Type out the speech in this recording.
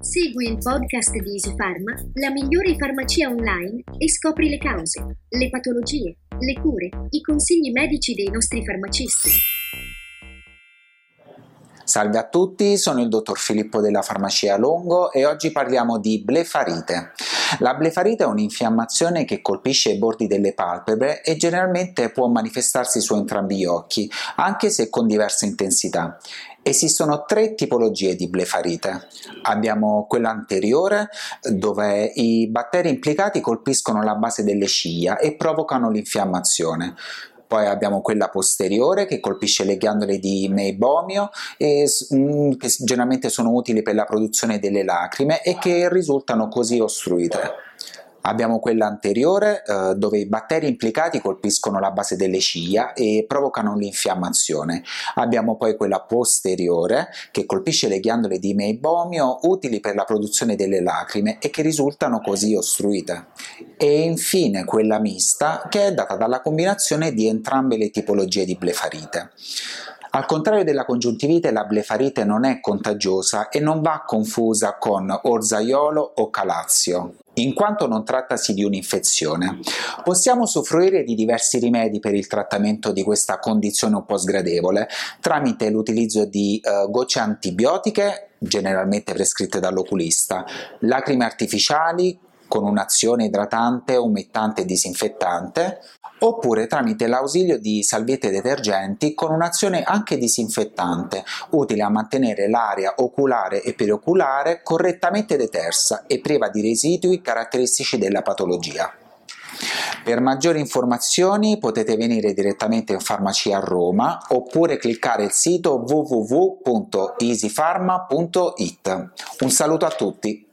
Segui il podcast di Easy Pharma, la migliore farmacia online e scopri le cause, le patologie, le cure, i consigli medici dei nostri farmacisti. Salve a tutti, sono il dottor Filippo della farmacia Longo e oggi parliamo di blefarite. La blefarite è un'infiammazione che colpisce i bordi delle palpebre e generalmente può manifestarsi su entrambi gli occhi, anche se con diversa intensità. Esistono tre tipologie di blefarite. Abbiamo quella anteriore, dove i batteri implicati colpiscono la base delle ciglia e provocano l'infiammazione poi abbiamo quella posteriore che colpisce le ghiandole di meibomio e mm, che generalmente sono utili per la produzione delle lacrime e che risultano così ostruite. Abbiamo quella anteriore eh, dove i batteri implicati colpiscono la base delle ciglia e provocano l'infiammazione. Abbiamo poi quella posteriore che colpisce le ghiandole di meibomio utili per la produzione delle lacrime e che risultano così ostruite. E infine quella mista che è data dalla combinazione di entrambe le tipologie di blefarite. Al contrario della congiuntivite, la blefarite non è contagiosa e non va confusa con orzaiolo o calazio in quanto non trattasi di un'infezione. Possiamo usufruire di diversi rimedi per il trattamento di questa condizione un po' sgradevole tramite l'utilizzo di uh, gocce antibiotiche generalmente prescritte dall'oculista, lacrime artificiali con un'azione idratante, umettante e disinfettante, oppure tramite l'ausilio di salviette detergenti con un'azione anche disinfettante, utile a mantenere l'area oculare e perioculare correttamente detersa e priva di residui caratteristici della patologia. Per maggiori informazioni potete venire direttamente in farmacia a Roma oppure cliccare il sito www.easypharma.it. Un saluto a tutti!